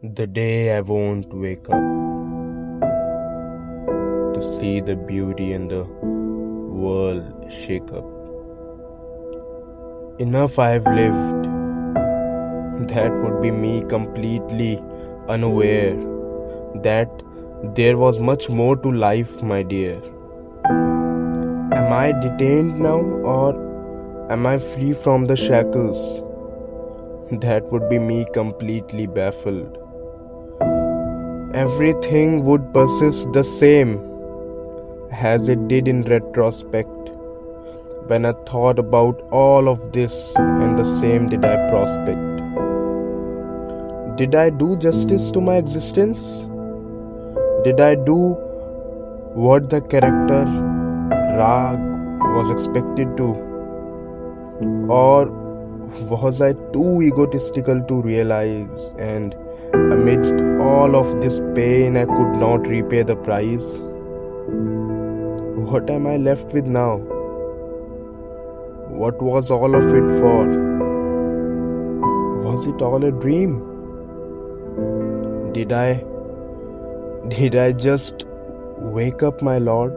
The day I won't wake up to see the beauty and the world shake up. Enough I've lived. That would be me completely unaware that there was much more to life, my dear. Am I detained now or am I free from the shackles? That would be me completely baffled. Everything would persist the same as it did in retrospect. When I thought about all of this, and the same did I prospect. Did I do justice to my existence? Did I do what the character Rag was expected to? Or was I too egotistical to realize, and amidst all of this pain, I could not repay the price? What am I left with now? What was all of it for? Was it all a dream? Did I did I just wake up, my lord?